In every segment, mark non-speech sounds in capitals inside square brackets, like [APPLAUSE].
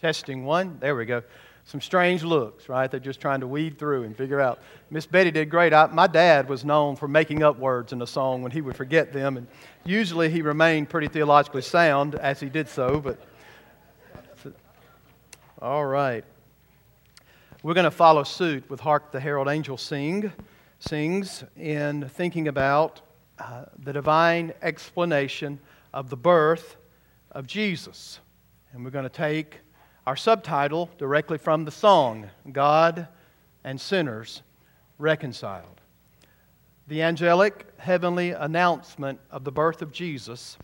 Testing one. There we go. Some strange looks, right? They're just trying to weed through and figure out. Miss Betty did great. I, my dad was known for making up words in a song when he would forget them, and usually he remained pretty theologically sound as he did so. But all right, we're going to follow suit with "Hark the Herald Angel Sing." Sings in thinking about uh, the divine explanation of the birth of Jesus. And we're going to take our subtitle directly from the song God and Sinners Reconciled. The angelic heavenly announcement of the birth of Jesus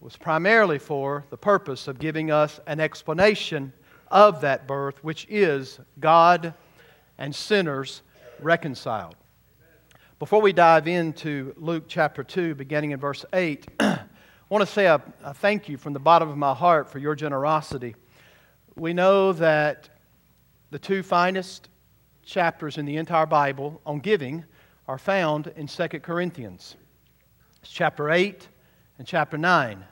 was primarily for the purpose of giving us an explanation of that birth, which is God and sinners reconciled. Before we dive into Luke chapter 2, beginning in verse 8, [CLEARS THROAT] I want to say a, a, thank you from the bottom of my heart for your generosity. We know that the two finest chapters in the entire Bible on giving are found in 2 Corinthians. It's chapter 8 and chapter 9.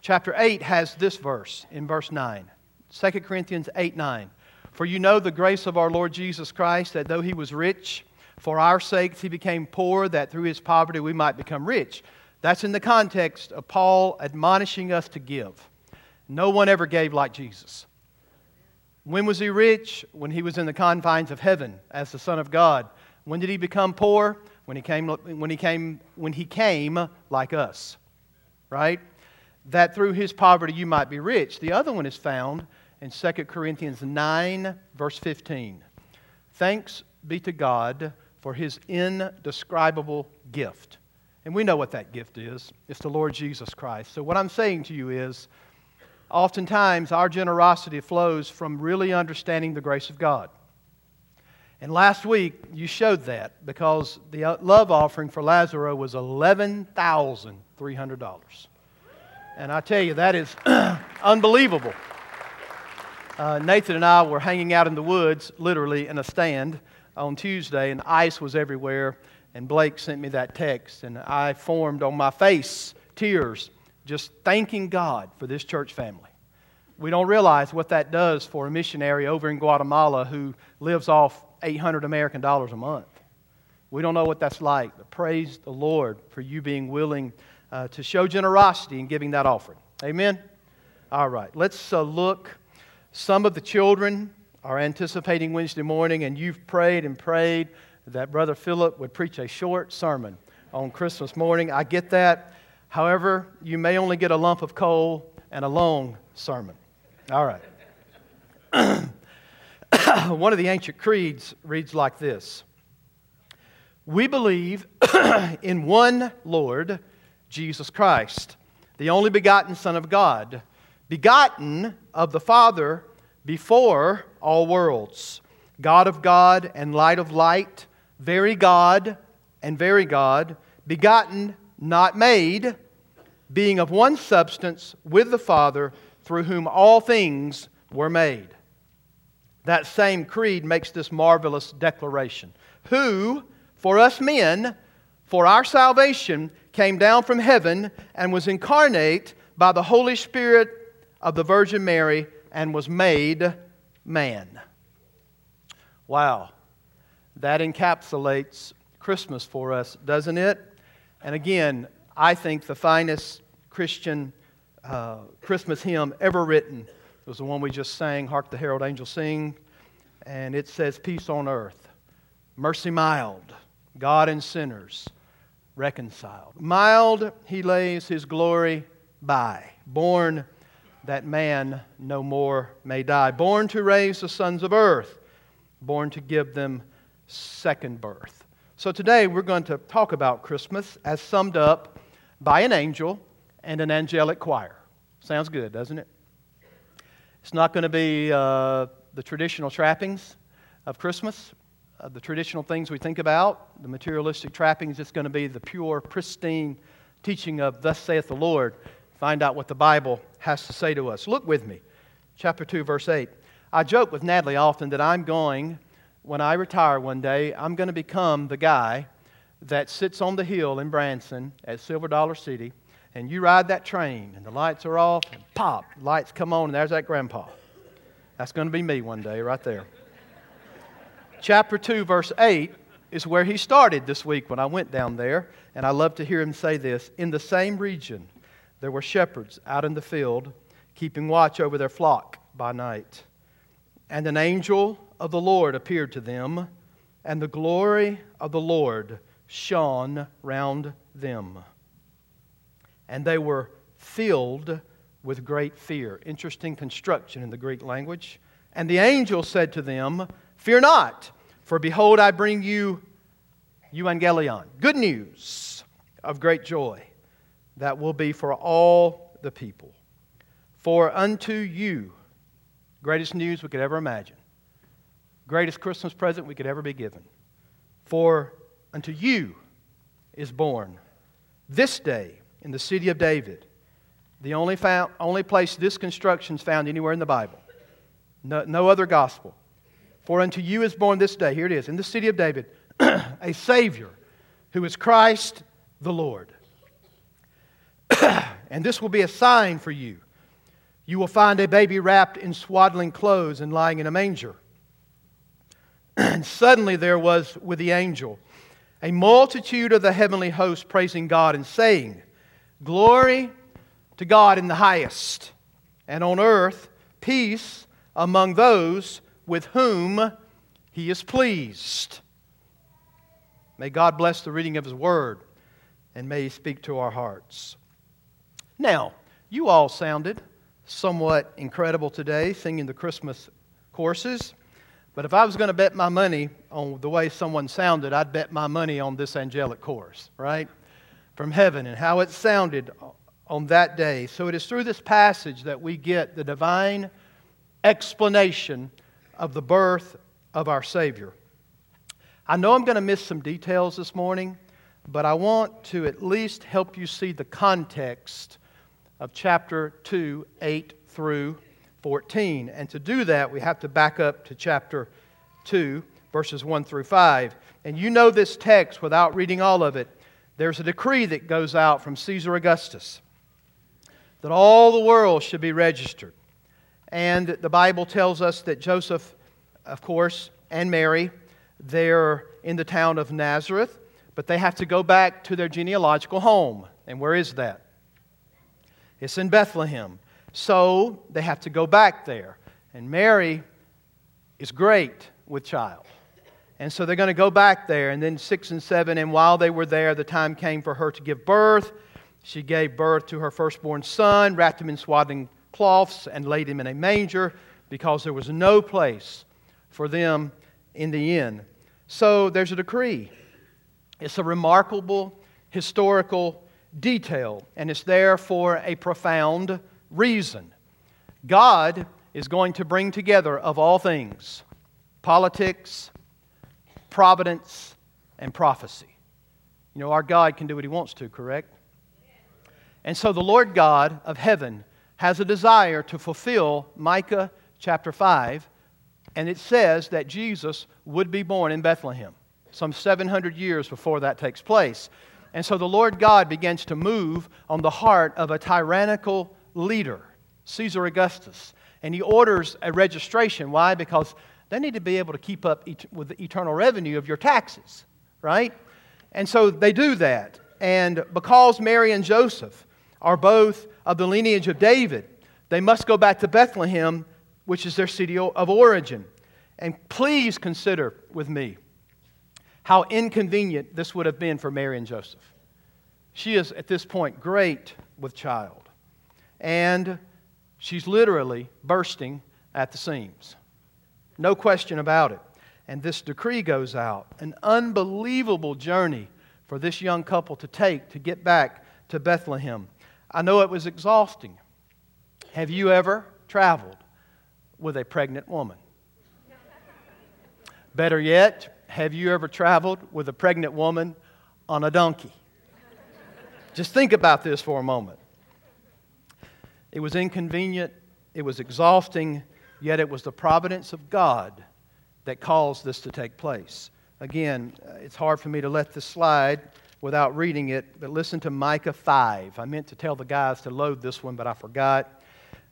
Chapter 8 has this verse in verse 9. 2 Corinthians 8 9. For you know the grace of our Lord Jesus Christ, that though he was rich, for our sakes he became poor, that through his poverty we might become rich. That's in the context of Paul admonishing us to give. No one ever gave like Jesus. When was he rich? When he was in the confines of heaven as the Son of God. When did he become poor? When he came, when he came, when he came like us. Right? That through his poverty you might be rich. The other one is found in 2 Corinthians 9, verse 15. Thanks be to God for his indescribable gift. And we know what that gift is it's the Lord Jesus Christ. So, what I'm saying to you is oftentimes our generosity flows from really understanding the grace of God. And last week, you showed that because the uh, love offering for Lazarus was $11,300. And I tell you, that is [CLEARS THROAT] unbelievable. Uh, Nathan and I were hanging out in the woods, literally in a stand, on Tuesday, and ice was everywhere. And Blake sent me that text, and I formed on my face tears, just thanking God for this church family. We don't realize what that does for a missionary over in Guatemala who lives off 800 American dollars a month. We don't know what that's like, but praise the Lord for you being willing uh, to show generosity in giving that offering. Amen? All right, let's uh, look. Some of the children are anticipating Wednesday morning, and you've prayed and prayed that Brother Philip would preach a short sermon on Christmas morning. I get that. However, you may only get a lump of coal and a long sermon. All right. [CLEARS THROAT] One of the ancient creeds reads like this We believe [CLEARS THROAT] in one Lord, Jesus Christ, the only begotten Son of God, begotten of the Father before all worlds, God of God and light of light, very God and very God, begotten, not made, being of one substance with the Father, through whom all things were made. That same creed makes this marvelous declaration. Who, for us men, for our salvation, came down from heaven and was incarnate by the Holy Spirit of the Virgin Mary and was made man. Wow. That encapsulates Christmas for us, doesn't it? And again, I think the finest Christian uh, Christmas hymn ever written was the one we just sang, Hark the Herald Angels Sing. And it says, Peace on earth, mercy mild, God and sinners reconciled. Mild, he lays his glory by, born that man no more may die. Born to raise the sons of earth, born to give them second birth. So today we're going to talk about Christmas as summed up by an angel and an angelic choir. Sounds good, doesn't it? It's not going to be uh, the traditional trappings of Christmas, uh, the traditional things we think about, the materialistic trappings. It's going to be the pure, pristine teaching of Thus saith the Lord find out what the Bible has to say to us. Look with me, chapter 2, verse 8. I joke with Natalie often that I'm going, when I retire one day, I'm going to become the guy that sits on the hill in Branson at Silver Dollar City, and you ride that train, and the lights are off, and pop, lights come on, and there's that grandpa. That's going to be me one day, right there. Chapter 2, verse 8 is where he started this week when I went down there. And I love to hear him say this. In the same region, there were shepherds out in the field, keeping watch over their flock by night. And an angel of the Lord appeared to them, and the glory of the Lord shone round them. And they were filled with great fear. Interesting construction in the Greek language. And the angel said to them, Fear not, for behold, I bring you euangelion, good news of great joy that will be for all the people. For unto you, greatest news we could ever imagine, greatest Christmas present we could ever be given. For unto you is born this day in the city of David, the only, found, only place this construction is found anywhere in the Bible, no, no other gospel. For unto you is born this day, here it is, in the city of David, [CLEARS THROAT] a Savior who is Christ the Lord. [CLEARS THROAT] and this will be a sign for you. You will find a baby wrapped in swaddling clothes and lying in a manger. And [CLEARS THROAT] suddenly there was with the angel a multitude of the heavenly host praising God and saying, Glory to God in the highest, and on earth peace among those with whom he is pleased. May God bless the reading of his word and may he speak to our hearts. Now, you all sounded somewhat incredible today singing the Christmas courses. But if I was going to bet my money on the way someone sounded, I'd bet my money on this angelic chorus, right? From heaven and how it sounded on that day. So it is through this passage that we get the divine explanation of the birth of our Savior. I know I'm going to miss some details this morning, but I want to at least help you see the context of chapter 2, 8 through 14. And to do that, we have to back up to chapter 2, verses 1 through 5. And you know this text without reading all of it. There's a decree that goes out from Caesar Augustus that all the world should be registered. And the Bible tells us that Joseph, of course, and Mary, they're in the town of Nazareth, but they have to go back to their genealogical home. And where is that? It's in Bethlehem. So they have to go back there. And Mary is great with child. And so they're going to go back there. And then six and seven, and while they were there, the time came for her to give birth. She gave birth to her firstborn son, wrapped him in swaddling cloths, and laid him in a manger because there was no place for them in the inn. So there's a decree. It's a remarkable historical detail, and it's there for a profound reason. God is going to bring together, of all things, politics, providence, and prophecy. You know, our God can do what He wants to, correct? And so the Lord God of heaven has a desire to fulfill Micah chapter 5, and it says that Jesus would be born in Bethlehem, some 700 years before that takes place. And so the Lord God begins to move on the heart of a tyrannical leader, Caesar Augustus. And he orders a registration. Why? Because they need to be able to keep up with the eternal revenue of your taxes, right? And so they do that. And because Mary and Joseph are both of the lineage of David, they must go back to Bethlehem, which is their city of origin. And please consider with me how inconvenient this would have been for Mary and Joseph. She is, at this point, great with child. And she's literally bursting at the seams. No question about it. And this decree goes out an unbelievable journey for this young couple to take to get back to Bethlehem. I know it was exhausting. Have you ever traveled with a pregnant woman? Better yet, have you ever traveled with a pregnant woman on a donkey? Just think about this for a moment. It was inconvenient, it was exhausting, yet it was the providence of God that caused this to take place. Again, uh, it's hard for me to let this slide without reading it, but listen to Micah 5. I meant to tell the guys to load this one, but I forgot.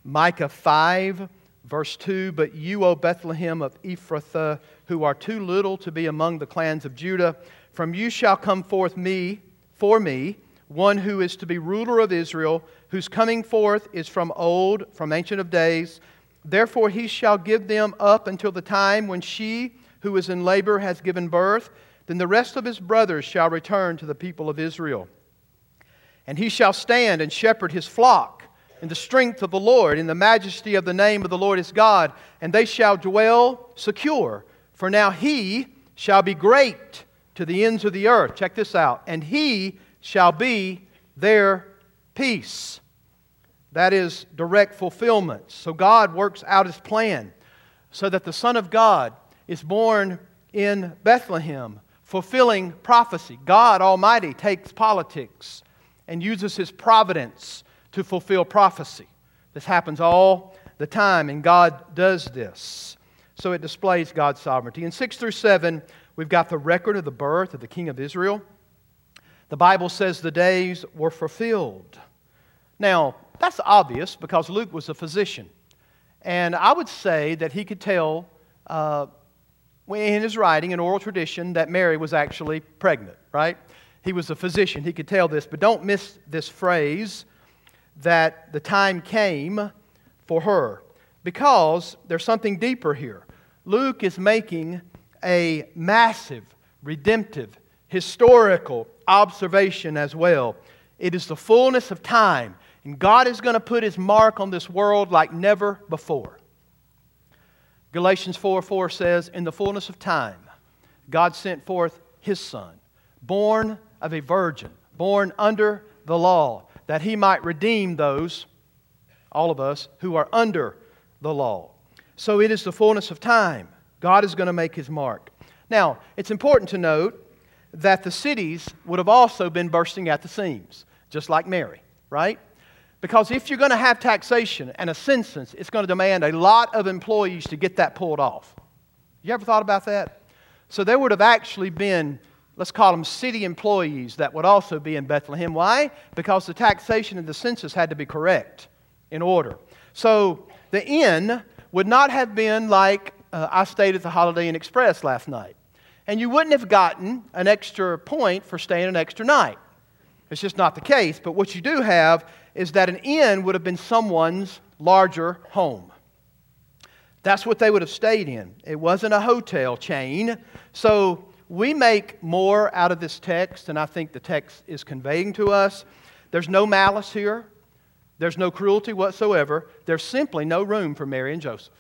Micah 5, Verse 2 But you, O Bethlehem of Ephrathah, who are too little to be among the clans of Judah, from you shall come forth me, for me, one who is to be ruler of Israel, whose coming forth is from old, from ancient of days. Therefore he shall give them up until the time when she who is in labor has given birth. Then the rest of his brothers shall return to the people of Israel. And he shall stand and shepherd his flock in the strength of the Lord, in the majesty of the name of the Lord his God, and they shall dwell secure. For now he shall be great to the ends of the earth. Check this out. And he shall be their peace. That is direct fulfillment. So God works out his plan so that the Son of God is born in Bethlehem, fulfilling prophecy. God Almighty takes politics and uses his providence to fulfill prophecy. This happens all the time, and God does this. So it displays God's sovereignty. In 6 through 7, we've got the record of the birth of the King of Israel. The Bible says the days were fulfilled. Now, that's obvious because Luke was a physician. And I would say that he could tell uh, in his writing, in oral tradition, that Mary was actually pregnant, right? He was a physician. He could tell this. But don't miss this phrase that the time came for her because there's something deeper here. Luke is making a massive, redemptive, historical observation as well. It is the fullness of time, and God is going to put his mark on this world like never before. Galatians 4 4 says, In the fullness of time, God sent forth his Son, born of a virgin, born under the law, that he might redeem those, all of us, who are under the law. So it is the fullness of time. God is going to make his mark. Now, it's important to note that the cities would have also been bursting at the seams, just like Mary, right? Because if you're going to have taxation and a census, it's going to demand a lot of employees to get that pulled off. You ever thought about that? So there would have actually been, let's call them city employees that would also be in Bethlehem. Why? Because the taxation and the census had to be correct in order. So the inn would not have been like uh, I stayed at the Holiday Inn Express last night. And you wouldn't have gotten an extra point for staying an extra night. It's just not the case. But what you do have is that an inn would have been someone's larger home. That's what they would have stayed in. It wasn't a hotel chain. So we make more out of this text than I think the text is conveying to us. There's no malice here, there's no cruelty whatsoever. There's simply no room for Mary and Joseph.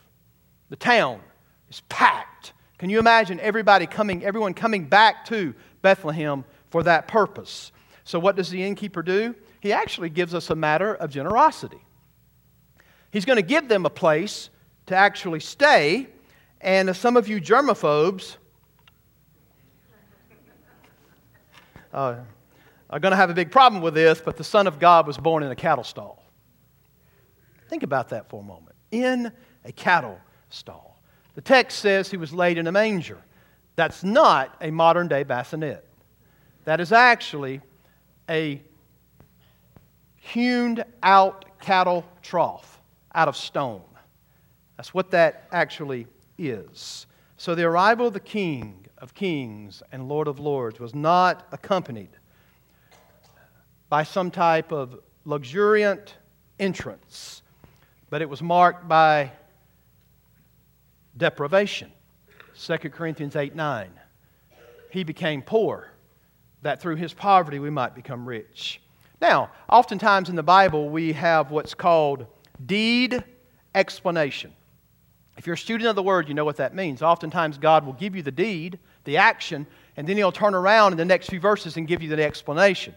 The town is packed. Can you imagine everybody coming, everyone coming back to Bethlehem for that purpose? So, what does the innkeeper do? He actually gives us a matter of generosity. He's going to give them a place to actually stay, and some of you germaphobes uh, are going to have a big problem with this, but the Son of God was born in a cattle stall. Think about that for a moment. In a cattle stall. The text says he was laid in a manger. That's not a modern day bassinet. That is actually a hewn out cattle trough out of stone. That's what that actually is. So the arrival of the King of Kings and Lord of Lords was not accompanied by some type of luxuriant entrance, but it was marked by deprivation. 2 Corinthians 8 9. He became poor, that through his poverty we might become rich. Now, oftentimes in the Bible, we have what's called deed explanation. If you're a student of the word, you know what that means. Oftentimes, God will give you the deed, the action, and then He'll turn around in the next few verses and give you the explanation.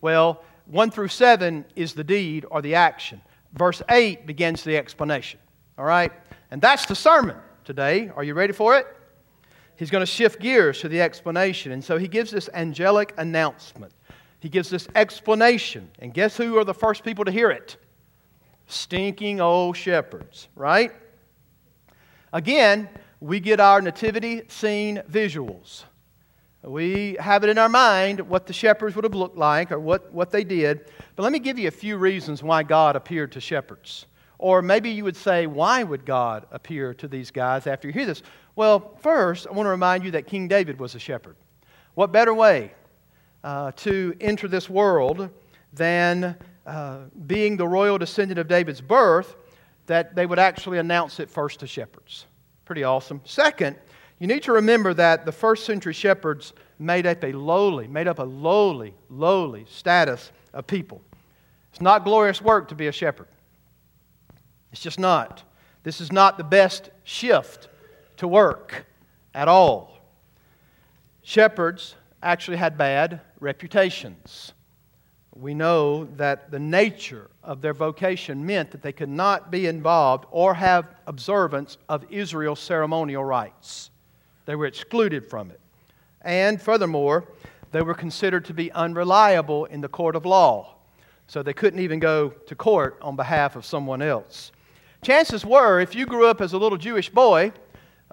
Well, 1 through 7 is the deed or the action. Verse 8 begins the explanation. All right? And that's the sermon today. Are you ready for it? He's going to shift gears to the explanation. And so he gives this angelic announcement. He gives this explanation. And guess who are the first people to hear it? Stinking old shepherds, right? Again, we get our nativity scene visuals. We have it in our mind what the shepherds would have looked like or what, what they did. But let me give you a few reasons why God appeared to shepherds Or maybe you would say, why would God appear to these guys after you hear this? Well, first, I want to remind you that King David was a shepherd. What better way uh, to enter this world than uh, being the royal descendant of David's birth, that they would actually announce it first to shepherds? Pretty awesome. Second, you need to remember that the first century shepherds made up a lowly, made up a lowly, lowly status of people. It's not glorious work to be a shepherd. It's just not. This is not the best shift to work at all. Shepherds actually had bad reputations. We know that the nature of their vocation meant that they could not be involved or have observance of Israel's ceremonial rites. They were excluded from it. And furthermore, they were considered to be unreliable in the court of law. So they couldn't even go to court on behalf of someone else. Chances were, if you grew up as a little Jewish boy,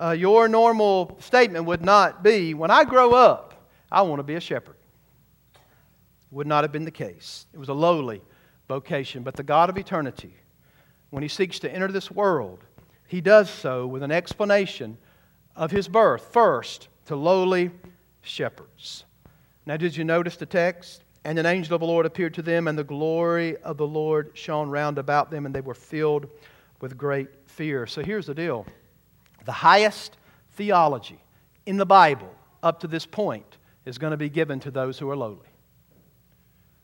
uh, your normal statement would not be, When I grow up, I want to be a shepherd. Would not have been the case. It was a lowly vocation. But the God of eternity, when he seeks to enter this world, he does so with an explanation of his birth, first to lowly shepherds. Now, did you notice the text? And an angel of the Lord appeared to them, and the glory of the Lord shone round about them, and they were filled with great fear. So here's the deal the highest theology in the Bible up to this point is going to be given to those who are lowly.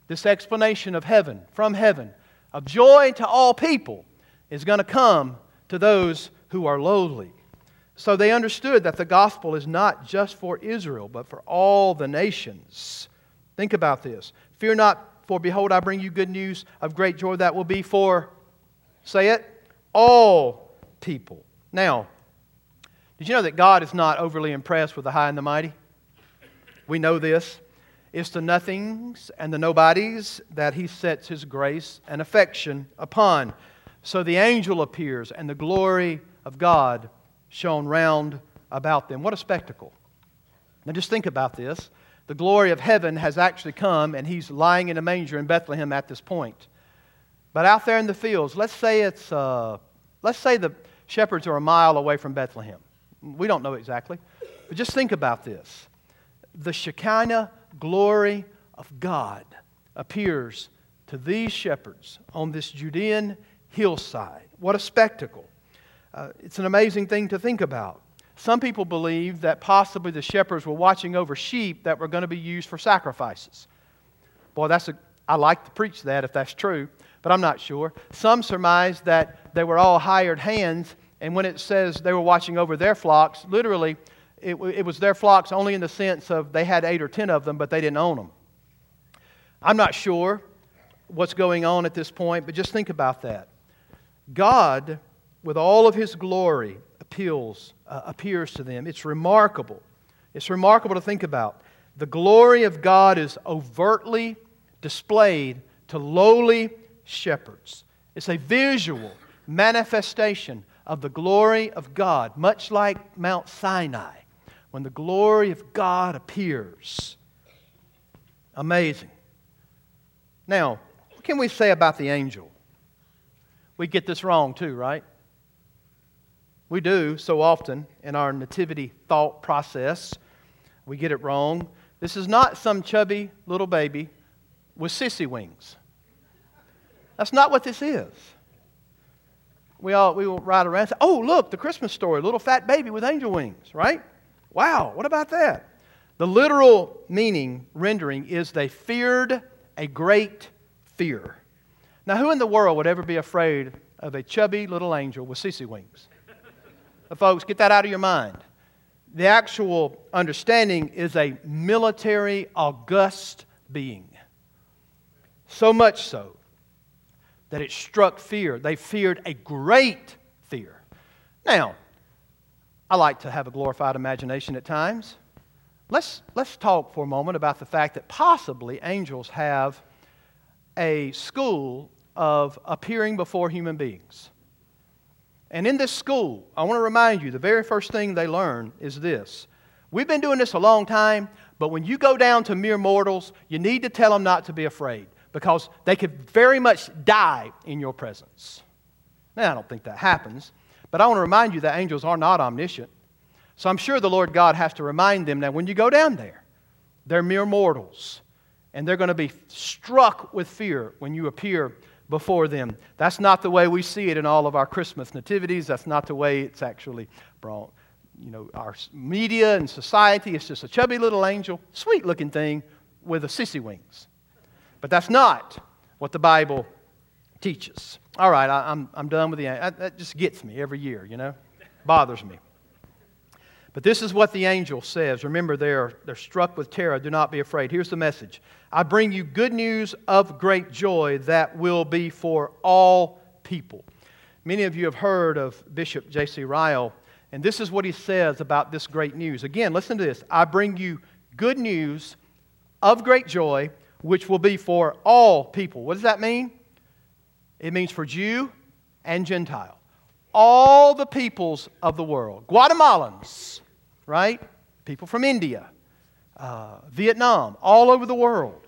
This explanation of heaven, from heaven, of joy to all people, is going to come to those who are lowly. So they understood that the gospel is not just for Israel, but for all the nations. Think about this. Fear not, for behold, I bring you good news of great joy that will be for, say it, all people. Now, did you know that God is not overly impressed with the high and the mighty? We know this. It's the nothings and the nobodies that He sets His grace and affection upon. So the angel appears, and the glory of God shone round about them. What a spectacle. Now just think about this. The glory of heaven has actually come, and He's lying in a manger in Bethlehem at this point. But out there in the fields, let's say it's, uh, let's say the shepherds are a mile away from Bethlehem. We don't know exactly. But just think about this. The Shekinah glory of God appears to these shepherds on this Judean hillside. What a spectacle. Uh, it's an amazing thing to think about. Some people believe that possibly the shepherds were watching over sheep that were going to be used for sacrifices. Boy, that's a, I like to preach that if that's true but I'm not sure. Some surmise that they were all hired hands, and when it says they were watching over their flocks, literally, it, it was their flocks only in the sense of they had eight or ten of them, but they didn't own them. I'm not sure what's going on at this point, but just think about that. God, with all of his glory, appeals, uh, appears to them. It's remarkable. It's remarkable to think about. The glory of God is overtly displayed to lowly shepherds. It's a visual manifestation of the glory of God, much like Mount Sinai, when the glory of God appears. Amazing. Now, what can we say about the angel? We get this wrong too, right? We do so often in our nativity thought process. We get it wrong. This is not some chubby little baby with sissy wings. That's not what this is. We all we will ride around say, "Oh, look, the Christmas story, little fat baby with angel wings." Right? Wow, what about that? The literal meaning rendering is they feared a great fear. Now, who in the world would ever be afraid of a chubby little angel with sissy wings? [LAUGHS] folks, get that out of your mind. The actual understanding is a military, august being. So much so that it struck fear. They feared a great fear. Now, I like to have a glorified imagination at times. Let's, let's talk for a moment about the fact that possibly angels have a school of appearing before human beings. And in this school, I want to remind you the very first thing they learn is this. We've been doing this a long time, but when you go down to mere mortals, you need to tell them not to be afraid because they could very much die in your presence. Now, I don't think that happens, but I want to remind you that angels are not omniscient. So I'm sure the Lord God has to remind them that when you go down there, they're mere mortals, and they're going to be struck with fear when you appear before them. That's not the way we see it in all of our Christmas nativities. That's not the way it's actually brought. You know, our media and society, it's just a chubby little angel, sweet looking thing with a sissy wings. But that's not what the Bible teaches. All right, I, am I'm, I'm done with the. That, that just gets me every year, you know? Bothers me. But this is what the angel says. Remember, they're, they're struck with terror. Do not be afraid. Here's the message I bring you good news of great joy that will be for all people. Many of you have heard of Bishop J.C. Ryle, and this is what he says about this great news. Again, listen to this I bring you good news of great joy, which will be for all people. What does that mean? It means for Jew and Gentile. All the peoples of the world. Guatemalans, right? People from India, uh, Vietnam, all over the world.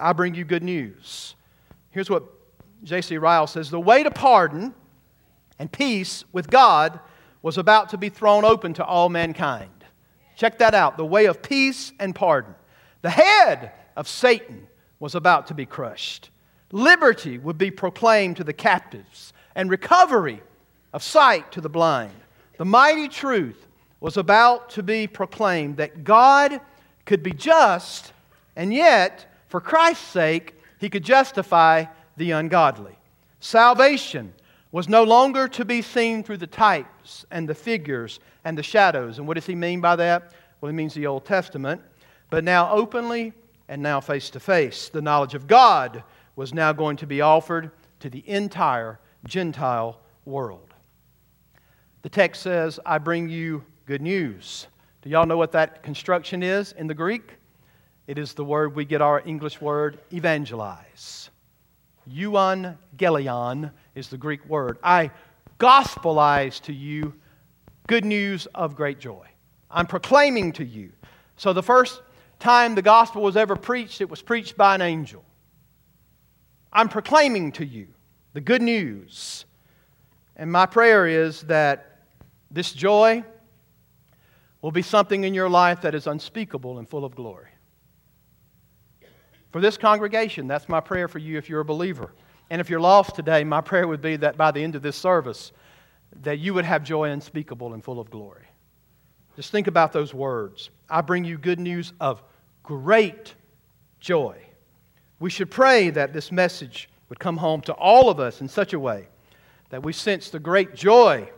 I bring you good news. Here's what J.C. Ryle says The way to pardon and peace with God was about to be thrown open to all mankind. Check that out the way of peace and pardon. The head of Satan was about to be crushed. Liberty would be proclaimed to the captives, and recovery of sight to the blind. The mighty truth was about to be proclaimed that God could be just, and yet, for Christ's sake, he could justify the ungodly. Salvation was no longer to be seen through the types and the figures and the shadows. And what does he mean by that? Well, he means the Old Testament, but now openly and now face to face. The knowledge of God was now going to be offered to the entire Gentile world. The text says, I bring you good news. Do y'all know what that construction is in the Greek? It is the word we get our English word evangelize. Euangelion is the Greek word. I gospelize to you good news of great joy. I'm proclaiming to you. So the first time the gospel was ever preached, it was preached by an angel. I'm proclaiming to you the good news. And my prayer is that this joy, will be something in your life that is unspeakable and full of glory. For this congregation, that's my prayer for you if you're a believer. And if you're lost today, my prayer would be that by the end of this service, that you would have joy unspeakable and full of glory. Just think about those words. I bring you good news of great joy. We should pray that this message would come home to all of us in such a way that we sense the great joy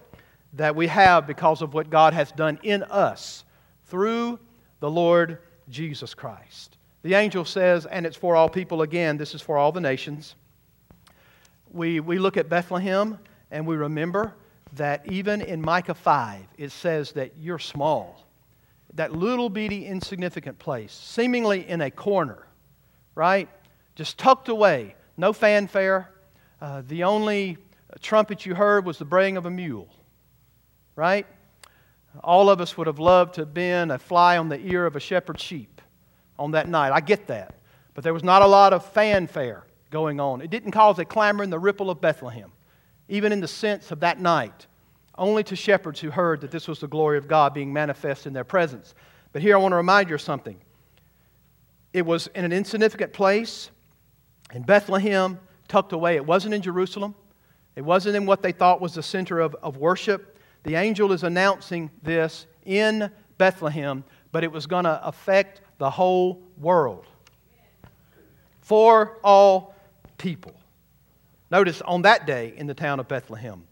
that we have because of what God has done in us through the Lord Jesus Christ. The angel says, and it's for all people again, this is for all the nations. We, we look at Bethlehem and we remember that even in Micah 5, it says that you're small. That little bitty insignificant place, seemingly in a corner, right? Just tucked away, no fanfare. Uh, the only trumpet you heard was the braying of a mule right? All of us would have loved to have been a fly on the ear of a shepherd's sheep on that night. I get that. But there was not a lot of fanfare going on. It didn't cause a clamor in the ripple of Bethlehem, even in the sense of that night, only to shepherds who heard that this was the glory of God being manifest in their presence. But here I want to remind you of something. It was in an insignificant place in Bethlehem, tucked away. It wasn't in Jerusalem. It wasn't in what they thought was the center of, of worship. The angel is announcing this in Bethlehem, but it was going to affect the whole world for all people. Notice on that day in the town of Bethlehem,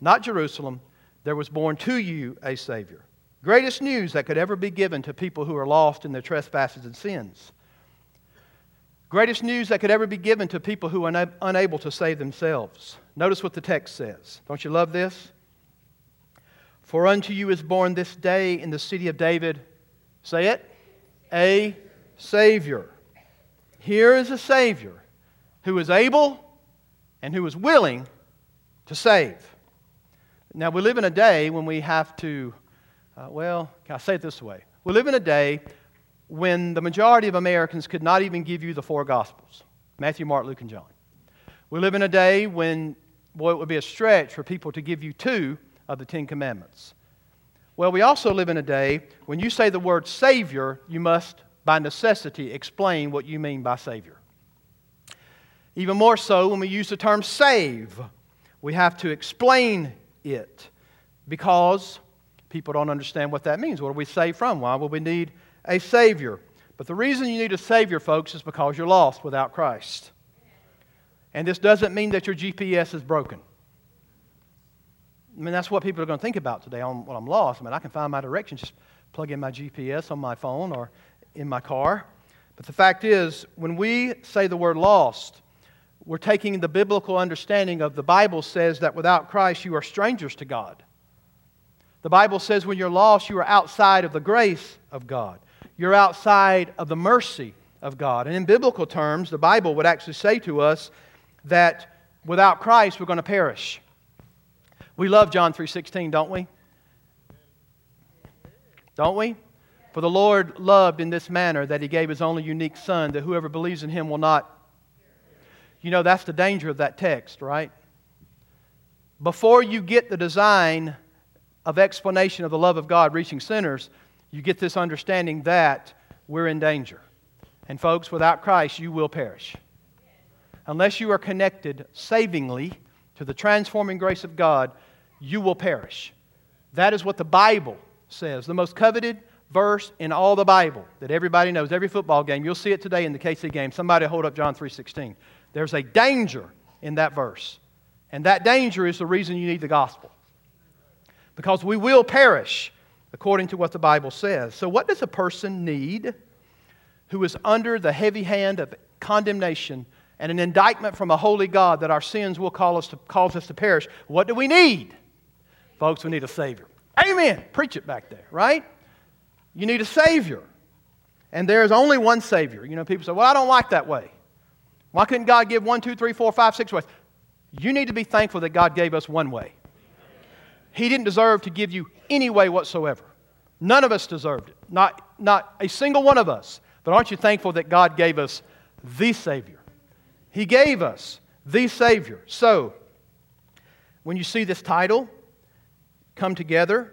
not Jerusalem, there was born to you a Savior. Greatest news that could ever be given to people who are lost in their trespasses and sins. Greatest news that could ever be given to people who are unable to save themselves. Notice what the text says. Don't you love this? For unto you is born this day in the city of David, say it, a Savior. Here is a Savior who is able and who is willing to save. Now, we live in a day when we have to, uh, well, can I say it this way? We live in a day when the majority of Americans could not even give you the four Gospels Matthew, Mark, Luke, and John. We live in a day when boy, it would be a stretch for people to give you two of the Ten Commandments. Well, we also live in a day when you say the word Savior, you must, by necessity, explain what you mean by Savior. Even more so when we use the term save, we have to explain it because people don't understand what that means. What are we saved from? Why would we need a Savior? But the reason you need a Savior, folks, is because you're lost without Christ. And this doesn't mean that your GPS is broken. I mean, that's what people are going to think about today on when I'm lost. I mean, I can find my direction, just plug in my GPS on my phone or in my car. But the fact is, when we say the word lost, we're taking the biblical understanding of the Bible says that without Christ you are strangers to God. The Bible says when you're lost, you are outside of the grace of God. You're outside of the mercy of God. And in biblical terms, the Bible would actually say to us that without Christ we're going to perish. We love John 3:16, don't we? Don't we? For the Lord loved in this manner that he gave his only unique son that whoever believes in him will not You know that's the danger of that text, right? Before you get the design of explanation of the love of God reaching sinners, you get this understanding that we're in danger. And folks, without Christ you will perish. Unless you are connected savingly to the transforming grace of God, you will perish. That is what the Bible says. The most coveted verse in all the Bible that everybody knows. Every football game, you'll see it today in the KC game. Somebody hold up John 3:16. There's a danger in that verse. And that danger is the reason you need the gospel. Because we will perish according to what the Bible says. So what does a person need who is under the heavy hand of condemnation and an indictment from a holy God that our sins will call us to, cause us to perish? What do we need? Folks, we need a Savior. Amen. Preach it back there, right? You need a Savior. And there's only one Savior. You know, people say, well, I don't like that way. Why couldn't God give one, two, three, four, five, six ways? You need to be thankful that God gave us one way. He didn't deserve to give you any way whatsoever. None of us deserved it. Not, not a single one of us. But aren't you thankful that God gave us the Savior? He gave us the Savior. So, when you see this title, come together.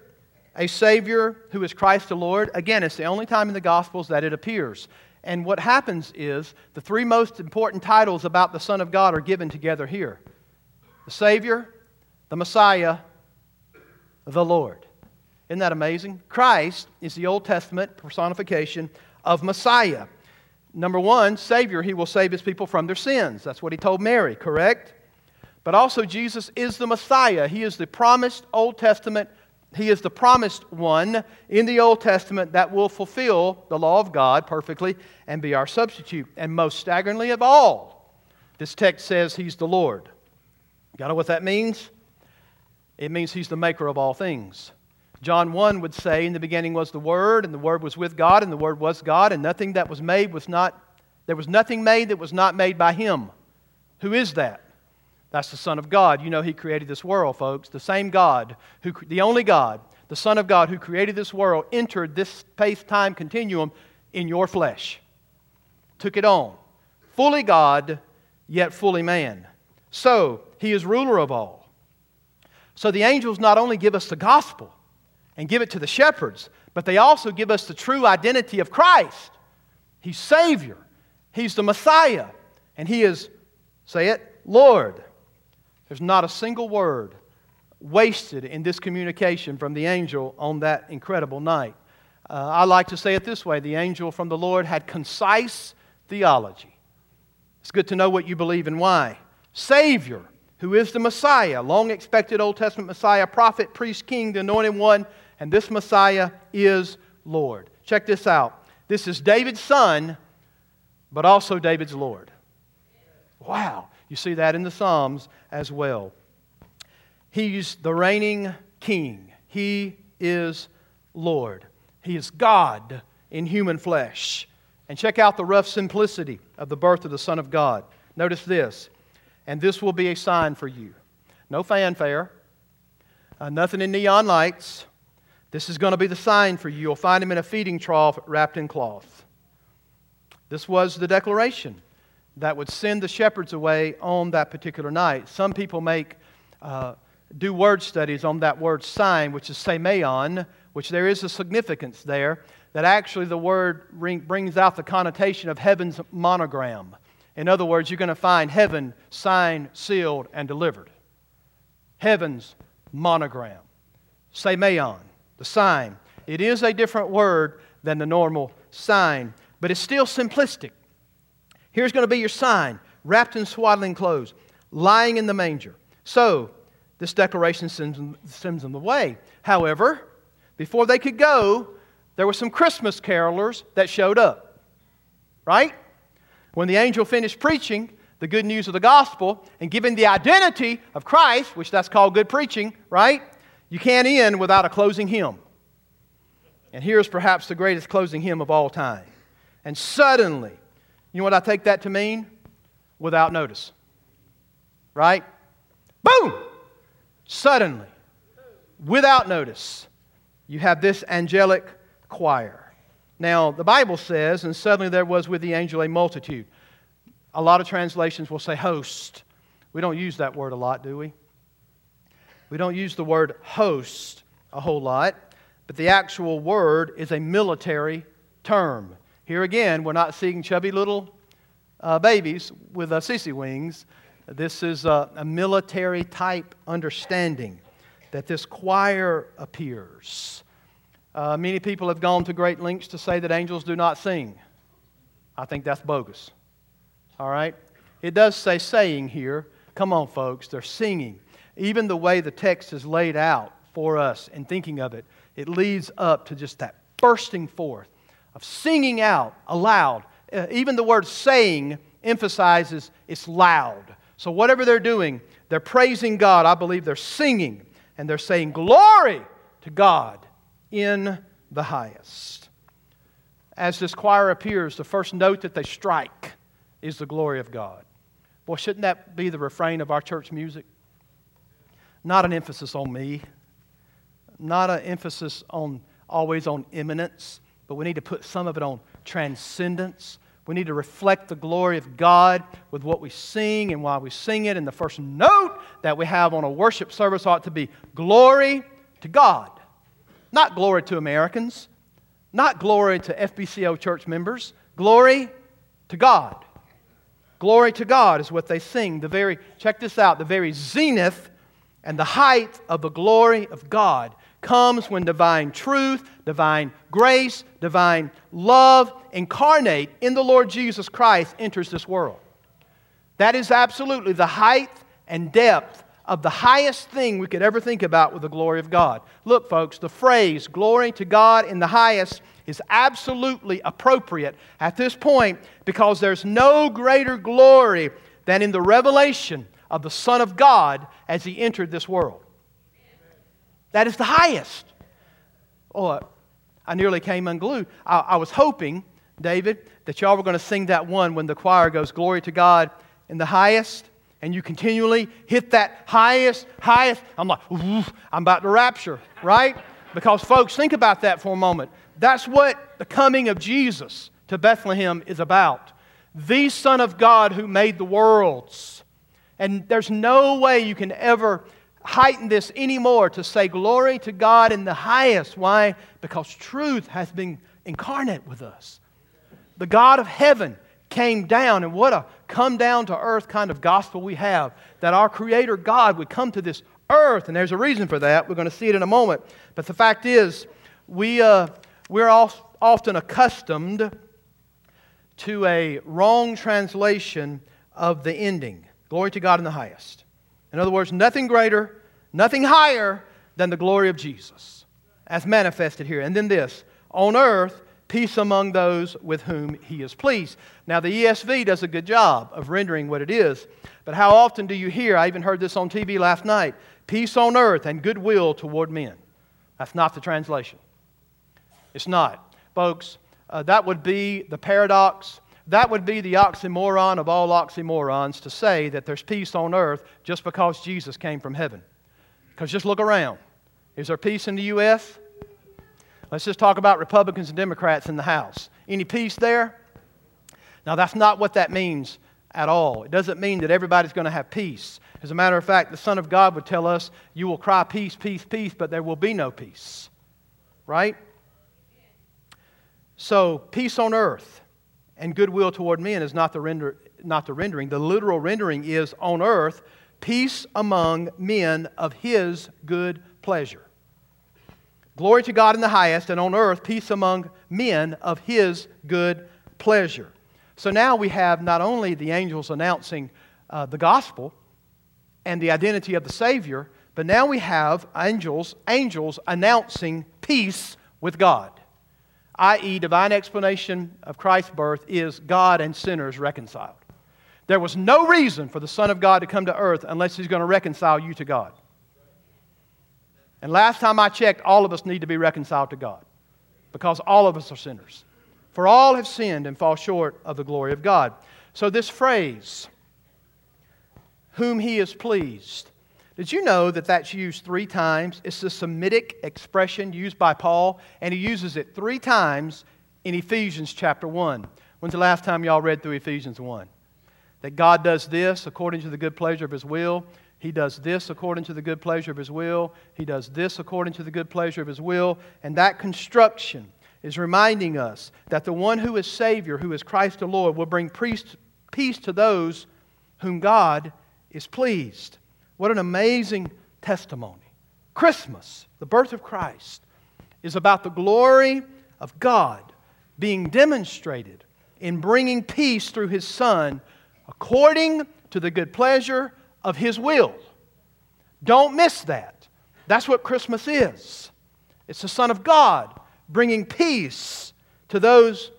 A Savior who is Christ the Lord. Again, it's the only time in the Gospels that it appears. And what happens is the three most important titles about the Son of God are given together here the Savior, the Messiah, the Lord. Isn't that amazing? Christ is the Old Testament personification of Messiah. Number one, Savior, he will save his people from their sins. That's what he told Mary, correct? But also, Jesus is the Messiah. He is the promised Old Testament, He is the promised one in the Old Testament that will fulfill the law of God perfectly and be our substitute. And most staggeringly of all, this text says He's the Lord. You know what that means? It means He's the maker of all things. John 1 would say, In the beginning was the Word, and the Word was with God, and the Word was God, and nothing that was made was not, there was nothing made that was not made by Him. Who is that? That's the Son of God. You know, He created this world, folks. The same God, who, the only God, the Son of God who created this world, entered this space time continuum in your flesh. Took it on. Fully God, yet fully man. So, He is ruler of all. So, the angels not only give us the gospel and give it to the shepherds, but they also give us the true identity of Christ. He's Savior, He's the Messiah, and He is, say it, Lord. There's not a single word wasted in this communication from the angel on that incredible night. Uh, I like to say it this way the angel from the Lord had concise theology. It's good to know what you believe and why. Savior, who is the Messiah, long expected Old Testament Messiah, prophet, priest, king, the anointed one, and this Messiah is Lord. Check this out. This is David's son, but also David's Lord. Wow. You see that in the Psalms as well. He's the reigning king. He is Lord. He is God in human flesh. And check out the rough simplicity of the birth of the Son of God. Notice this, and this will be a sign for you. No fanfare, uh, nothing in neon lights. This is going to be the sign for you. You'll find him in a feeding trough wrapped in cloth. This was the declaration that would send the shepherds away on that particular night. Some people make uh, do word studies on that word sign, which is semeion, which there is a significance there, that actually the word ring, brings out the connotation of heaven's monogram. In other words, you're going to find heaven signed, sealed, and delivered. Heaven's monogram. Semeion, the sign. It is a different word than the normal sign, but it's still simplistic. Here's going to be your sign, wrapped in swaddling clothes, lying in the manger. So, this declaration sends them, sends them the way. However, before they could go, there were some Christmas carolers that showed up. Right? When the angel finished preaching the good news of the gospel and giving the identity of Christ, which that's called good preaching, right? You can't end without a closing hymn. And here's perhaps the greatest closing hymn of all time. And suddenly, you know what I take that to mean? Without notice. Right? Boom! Suddenly, without notice, you have this angelic choir. Now, the Bible says, and suddenly there was with the angel a multitude. A lot of translations will say host. We don't use that word a lot, do we? We don't use the word host a whole lot, but the actual word is a military term. Here again, we're not seeing chubby little uh, babies with uh, sissy wings. This is a, a military type understanding that this choir appears. Uh, many people have gone to great lengths to say that angels do not sing. I think that's bogus. All right? It does say saying here. Come on, folks, they're singing. Even the way the text is laid out for us and thinking of it, it leads up to just that bursting forth of singing out aloud. Uh, even the word saying emphasizes it's loud. So, whatever they're doing, they're praising God. I believe they're singing and they're saying, Glory to God in the highest. As this choir appears, the first note that they strike is the glory of God. Boy, shouldn't that be the refrain of our church music? Not an emphasis on me, not an emphasis on always on immanence, but we need to put some of it on transcendence, we need to reflect the glory of God with what we sing and why we sing it. And the first note that we have on a worship service ought to be glory to God. Not glory to Americans, not glory to FBCO church members, glory to God. Glory to God is what they sing. The very, check this out, the very zenith and the height of the glory of God comes when divine truth, divine grace, divine love incarnate in the Lord Jesus Christ enters this world. That is absolutely the height and depth of the highest thing we could ever think about with the glory of God. Look, folks, the phrase glory to God in the highest is absolutely appropriate at this point because there's no greater glory than in the revelation of the Son of God as he entered this world. That is the highest. Oh, I nearly came unglued. I, I was hoping, David, that y'all were going to sing that one when the choir goes, Glory to God in the highest. And you continually hit that highest, highest. I'm like, I'm about to rapture, right? Because, folks, think about that for a moment. That's what the coming of Jesus to Bethlehem is about. The Son of God who made the worlds. And there's no way you can ever heighten this anymore to say glory to God in the highest. Why? Because truth has been incarnate with us. The God of heaven came down, and what a come down to earth kind of gospel we have that our Creator God would come to this earth, and there's a reason for that. We're going to see it in a moment. But the fact is, we, uh, we're often accustomed to a wrong translation of the ending glory to God in the highest. In other words, nothing greater, nothing higher than the glory of Jesus as manifested here. And then this on earth, peace among those with whom he is pleased. Now, the ESV does a good job of rendering what it is, but how often do you hear? I even heard this on TV last night peace on earth and goodwill toward men. That's not the translation. It's not. Folks, uh, that would be the paradox that would be the oxymoron of all oxymorons to say that there's peace on earth just because Jesus came from heaven. Because just look around. Is there peace in the U.S.? Let's just talk about Republicans and Democrats in the House. Any peace there? Now, that's not what that means at all. It doesn't mean that everybody's going to have peace. As a matter of fact, the Son of God would tell us, You will cry peace, peace, peace, but there will be no peace. Right? So, peace on earth and goodwill toward men is not the, render, not the rendering. The literal rendering is on earth, peace among men of his good pleasure. Glory to God in the highest, and on earth, peace among men of his good pleasure. So now we have not only the angels announcing uh, the gospel and the identity of the Savior, but now we have angels, angels announcing peace with God, i.e., divine explanation of Christ's birth is God and sinners reconciled. There was no reason for the Son of God to come to earth unless He's going to reconcile you to God. And last time I checked, all of us need to be reconciled to God because all of us are sinners. For all have sinned and fall short of the glory of God. So, this phrase, whom he is pleased, did you know that that's used three times? It's the Semitic expression used by Paul, and he uses it three times in Ephesians chapter 1. When's the last time y'all read through Ephesians 1? That God does this according to the good pleasure of his will. He does this according to the good pleasure of his will. He does this according to the good pleasure of his will. And that construction is reminding us that the one who is Savior, who is Christ the Lord, will bring peace to those whom God is pleased. What an amazing testimony. Christmas, the birth of Christ, is about the glory of God being demonstrated in bringing peace through His Son according to the good pleasure of His will. Don't miss that. That's what Christmas is. It's the Son of God bringing peace to those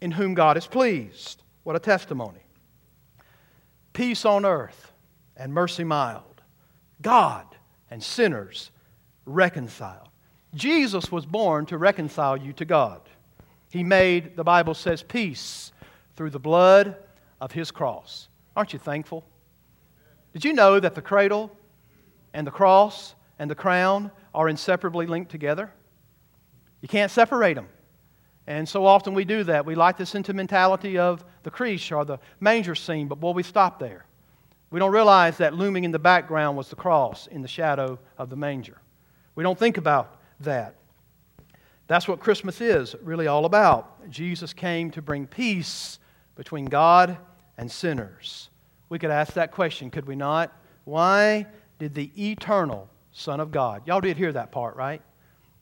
in whom God is pleased. What a testimony. Peace on earth and mercy mild. God and sinners reconciled. Jesus was born to reconcile you to God. He made, the Bible says, peace through the blood of his cross. Aren't you thankful? Did you know that the cradle and the cross and the crown are inseparably linked together? You can't separate them. And so often we do that. We like the sentimentality of the creche or the manger scene, but boy, we stop there. We don't realize that looming in the background was the cross in the shadow of the manger. We don't think about that. That's what Christmas is really all about. Jesus came to bring peace between God and sinners. We could ask that question, could we not? Why did the eternal Son of God, y'all did hear that part, right?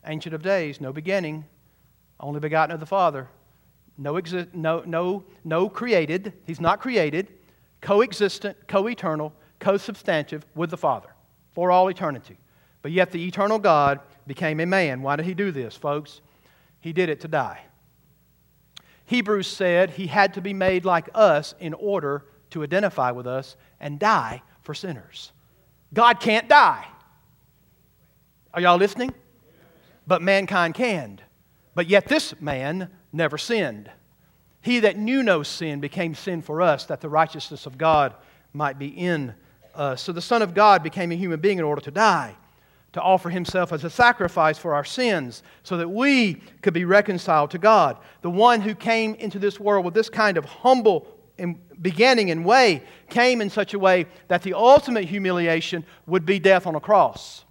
Ancient of Days, no beginning, only begotten of the Father, no, exi- no, no, no created, he's not created, co-existent, co-eternal, co-substantive with the Father for all eternity. But yet the eternal God became a man. Why did he do this, folks? He did it to die. Hebrews said he had to be made like us in order to identify with us and die for sinners. God can't die. Are y'all listening? but mankind can. But yet this man never sinned. He that knew no sin became sin for us, that the righteousness of God might be in us. So the Son of God became a human being in order to die, to offer himself as a sacrifice for our sins, so that we could be reconciled to God. The one who came into this world with this kind of humble beginning and way came in such a way that the ultimate humiliation would be death on a cross.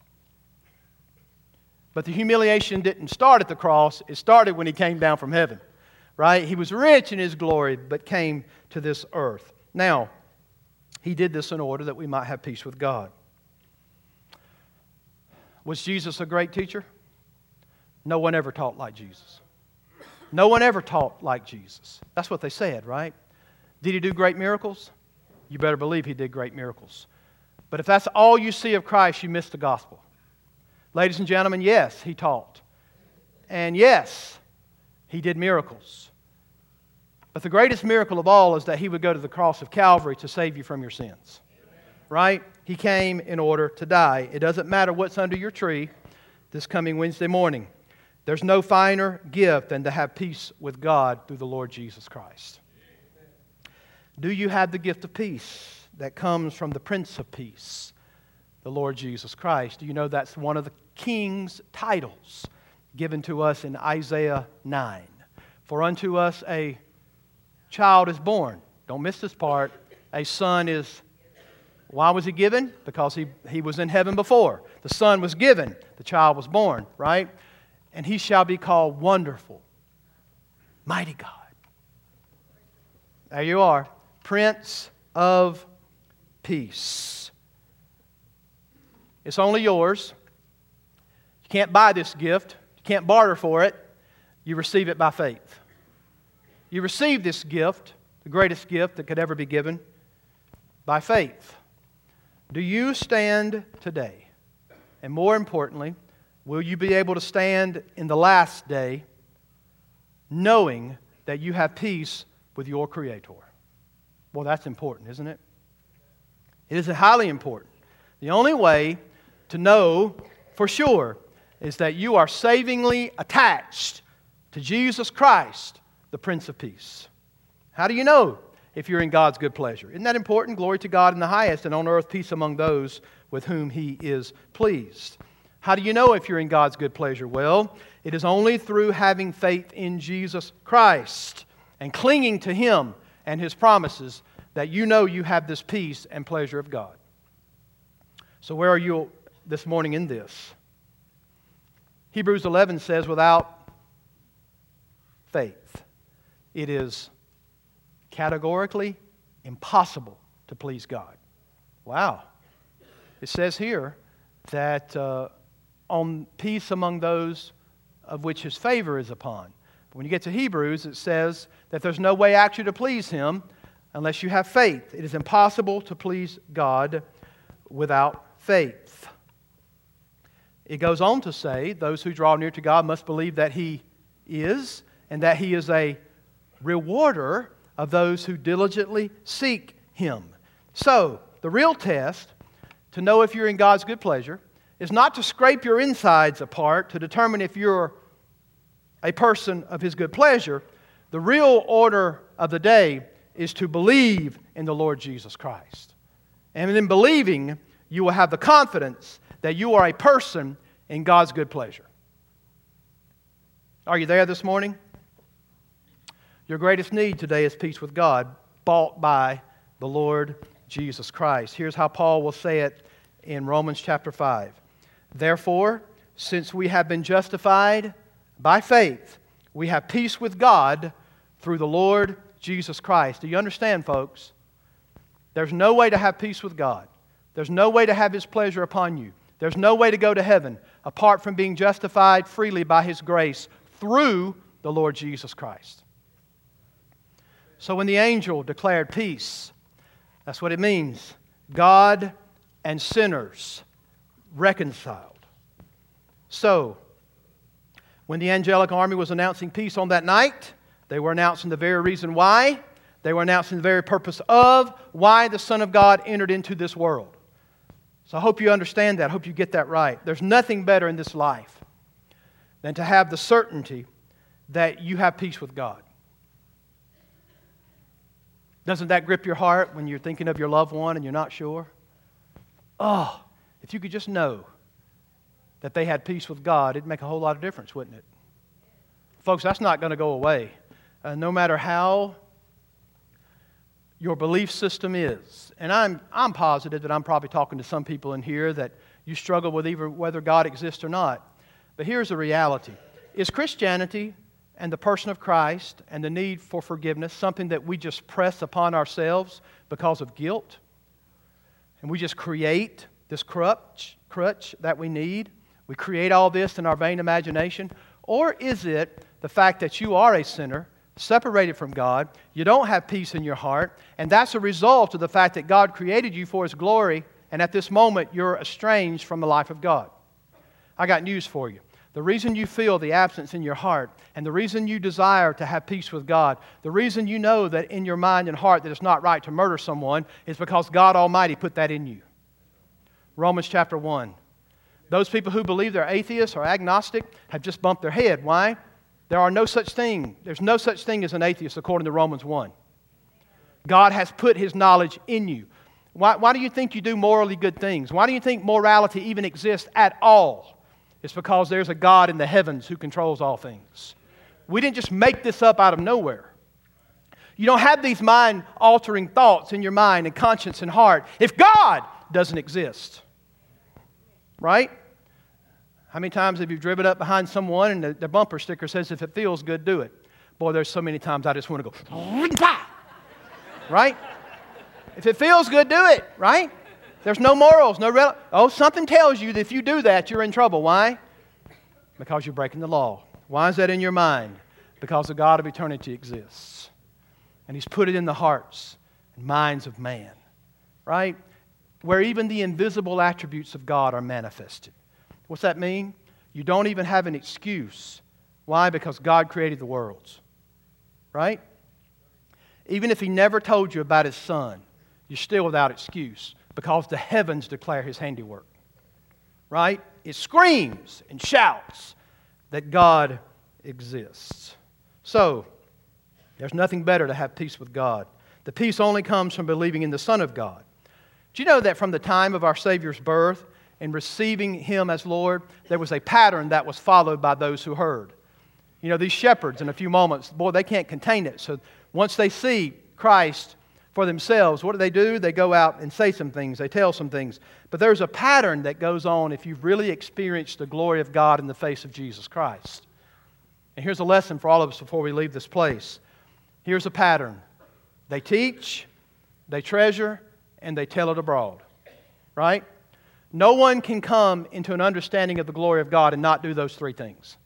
But the humiliation didn't start at the cross, it started when he came down from heaven, right? He was rich in his glory, but came to this earth. Now, he did this in order that we might have peace with God. Was Jesus a great teacher? No one ever taught like Jesus. No one ever taught like Jesus. That's what they said, right? Did he do great miracles? You better believe he did great miracles. But if that's all you see of Christ, you miss the gospel. Ladies and gentlemen, yes, he taught. And yes, he did miracles. But the greatest miracle of all is that he would go to the cross of Calvary to save you from your sins. Right? He came in order to die. It doesn't matter what's under your tree this coming Wednesday morning. There's no finer gift than to have peace with God through the Lord Jesus Christ. Do you have the gift of peace that comes from the Prince of Peace? the Lord Jesus Christ. Do you know that's one of the king's titles given to us in Isaiah 9? For unto us a child is born. Don't miss this part. a son is. Why was he given? Because he, he was in heaven before. The son was given, the child was born, right? And he shall be called Wonderful, Mighty God. There you are, Prince of Peace. It's only yours. You can't buy this gift, you can't barter for it. You receive it by faith. You receive this gift, the greatest gift that could ever be given, by faith. Do you stand today? And more importantly, will you be able to stand in the last day knowing that you have peace with your Creator? Well, that's important, isn't it? It is highly important. The only way to know for sure is that you are savingly attached to Jesus Christ, the Prince of Peace. How do you know if you're in God's good pleasure? Isn't that important? Glory to God in the highest, and on earth peace among those with whom He is pleased. How do you know if you're in God's good pleasure? Well, it is only through having faith in Jesus Christ and clinging to Him and His promises that you know you have this peace and pleasure of God. So, where are you this morning in this? Hebrews 11 says, without faith. It is categorically impossible to please God. Wow. It says here that uh, on peace among those of which his favor is upon. But when you get to Hebrews, it says that there's no way actually to please him unless you have faith. It is impossible to please God without faith. It goes on to say, those who draw near to God must believe that he is and that he is a rewarder of those who diligently seek him. So, the real test to know if you're in God's good pleasure is not to scrape your insides apart to determine if you're a person of his good pleasure. The real order of the day is to believe in the Lord Jesus Christ. And in believing, you will have the confidence that you are a person in God's good pleasure. Are you there this morning? Your greatest need today is peace with God, bought by the Lord Jesus Christ. Here's how Paul will say it in Romans chapter 5. Therefore, since we have been justified by faith, we have peace with God through the Lord Jesus Christ. Do you understand, folks? There's no way to have peace with God. There's no way to have His pleasure upon you. There's no way to go to heaven apart from being justified freely by His grace through the Lord Jesus Christ. So when the angel declared peace, that's what it means God and sinners reconciled. So, when the angelic army was announcing peace on that night, they were announcing the very reason why. They were announcing the very purpose of why the Son of God entered into this world. So I hope you understand that. I hope you get that right. There's nothing better in this life than to have the certainty that you have peace with God. Doesn't that grip your heart when you're thinking of your loved one and you're not sure? Oh, if you could just know that they had peace with God, it'd make a whole lot of difference, wouldn't it? Folks, that's not going to go away. Uh, no matter how your belief system is. And I'm, I'm positive that I'm probably talking to some people in here that you struggle with either whether God exists or not. But here's the reality Is Christianity and the person of Christ and the need for forgiveness something that we just press upon ourselves because of guilt? And we just create this crutch, crutch that we need? We create all this in our vain imagination? Or is it the fact that you are a sinner, separated from God, you don't have peace in your heart, and that's a result of the fact that God created you for His glory, and at this moment you're estranged from the life of God? I got news for you. The reason you feel the absence in your heart and the reason you desire to have peace with God, the reason you know that in your mind and heart that it's not right to murder someone is because God Almighty put that in you. Romans chapter 1. Those people who believe they're atheists or agnostic have just bumped their head. Why? There are no such thing. There's no such thing as an atheist according to Romans 1. God has put his knowledge in you. Why, why do you think you do morally good things? Why do you think morality even exists at all? It's because there's a God in the heavens who controls all things. We didn't just make this up out of nowhere. You don't have these mind altering thoughts in your mind and conscience and heart if God doesn't exist. Right? How many times have you driven up behind someone and the, the bumper sticker says, if it feels good, do it? Boy, there's so many times I just want to go, [LAUGHS] right? If it feels good, do it, right? There's no morals, no rel- Oh, something tells you that if you do that, you're in trouble. Why? Because you're breaking the law. Why is that in your mind? Because the God of eternity exists. And He's put it in the hearts and minds of man, right? Where even the invisible attributes of God are manifested. What's that mean? You don't even have an excuse. Why? Because God created the worlds, right? Even if He never told you about His Son, you're still without excuse because the heavens declare his handiwork. Right? It screams and shouts that God exists. So, there's nothing better to have peace with God. The peace only comes from believing in the Son of God. Do you know that from the time of our Savior's birth and receiving Him as Lord, there was a pattern that was followed by those who heard? You know, these shepherds, in a few moments, boy, they can't contain it. So once they see Christ for themselves. What do they do? They go out and say some things, they tell some things. But there's a pattern that goes on if you've really experienced the glory of God in the face of Jesus Christ. And here's a lesson for all of us before we leave this place. Here's a pattern they teach, they treasure, and they tell it abroad. Right? No one can come into an understanding of the glory of God and not do those three things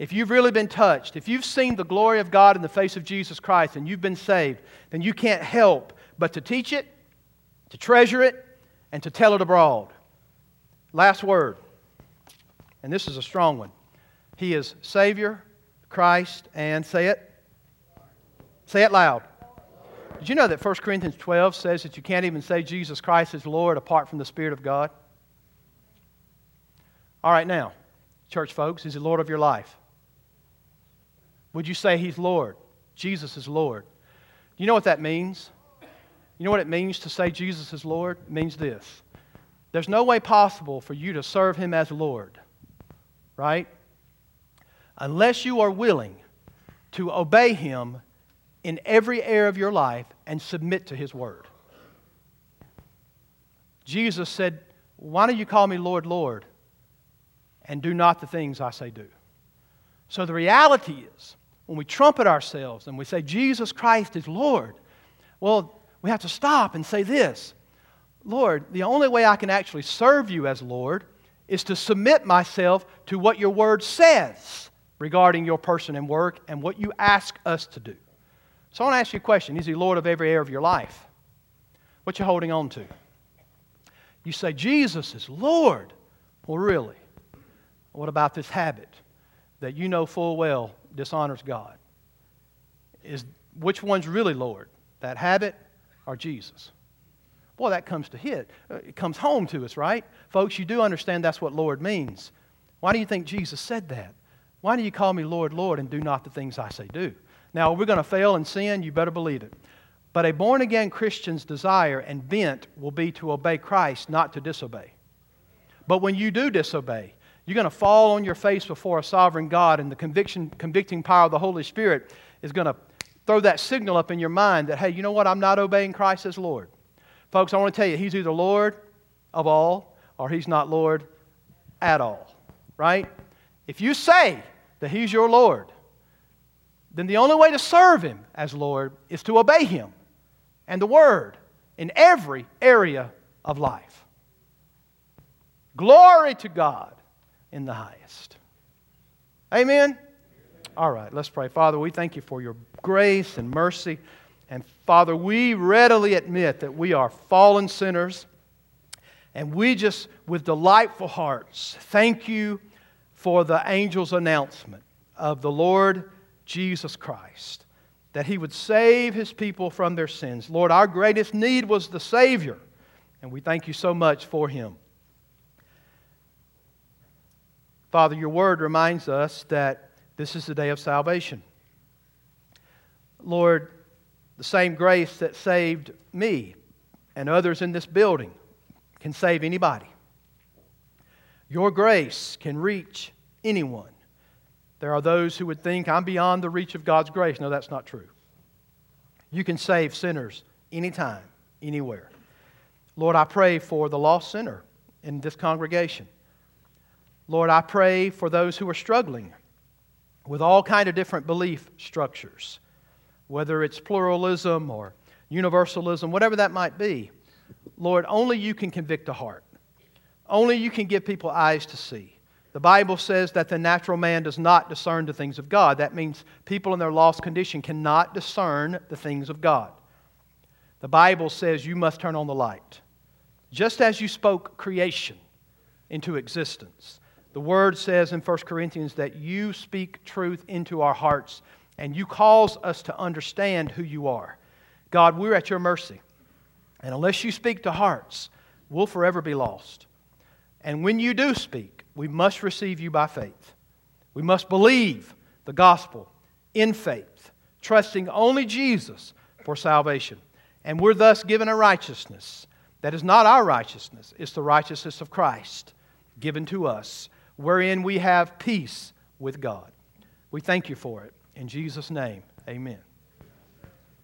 if you've really been touched, if you've seen the glory of God in the face of Jesus Christ and you've been saved, then you can't help but to teach it, to treasure it, and to tell it abroad. Last word, and this is a strong one. He is Savior, Christ, and say it. Say it loud. Did you know that 1 Corinthians 12 says that you can't even say Jesus Christ is Lord apart from the Spirit of God? All right, now, church folks, is He Lord of your life? Would you say He's Lord? Jesus is Lord. You know what that means? You know what it means to say Jesus is Lord? It means this there's no way possible for you to serve Him as Lord, right? Unless you are willing to obey Him in every area of your life and submit to His Word. Jesus said, Why do you call me Lord, Lord, and do not the things I say do? So the reality is, when we trumpet ourselves and we say, Jesus Christ is Lord, well, we have to stop and say this Lord, the only way I can actually serve you as Lord is to submit myself to what your word says regarding your person and work and what you ask us to do. So I want to ask you a question Is he Lord of every area of your life? What you holding on to? You say, Jesus is Lord. Well, really? What about this habit that you know full well dishonors God? Is which one's really Lord? That habit or Jesus? Boy, that comes to hit. Uh, it comes home to us, right? Folks, you do understand that's what Lord means. Why do you think Jesus said that? Why do you call me Lord, Lord, and do not the things I say do? Now, we're going to fail and sin, you better believe it. But a born again Christian's desire and bent will be to obey Christ, not to disobey. But when you do disobey, you're going to fall on your face before a sovereign God, and the conviction, convicting power of the Holy Spirit is going to throw that signal up in your mind that, hey, you know what? I'm not obeying Christ as Lord. Folks, I want to tell you, He's either Lord of all or He's not Lord at all, right? If you say that He's your Lord, then the only way to serve Him as Lord is to obey Him and the Word in every area of life. Glory to God in the highest. Amen? All right, let's pray. Father, we thank you for your grace and mercy. And Father, we readily admit that we are fallen sinners. And we just, with delightful hearts, thank you for the angel's announcement of the Lord Jesus Christ, that he would save his people from their sins. Lord, our greatest need was the Savior, and we thank you so much for him. Father, your word reminds us that this is the day of salvation. Lord, the same grace that saved me and others in this building can save anybody. Your grace can reach anyone. There are those who would think, I'm beyond the reach of God's grace. No, that's not true. You can save sinners anytime, anywhere. Lord, I pray for the lost sinner in this congregation. Lord, I pray for those who are struggling with all kind of different belief structures, whether it's pluralism or universalism, whatever that might be. Lord, only you can convict a heart. Only you can give people eyes to see. The Bible says that the natural man does not discern the things of God. That means people in their lost condition cannot discern the things of God. The Bible says you must turn on the light. Just as you spoke creation into existence, the word says in 1 Corinthians that you speak truth into our hearts and you cause us to understand who you are. God, we're at your mercy. And unless you speak to hearts, we'll forever be lost. And when you do speak, we must receive you by faith. We must believe the gospel in faith, trusting only Jesus for salvation. And we're thus given a righteousness that is not our righteousness, it's the righteousness of Christ given to us wherein we have peace with God. We thank you for it. In Jesus' name, amen.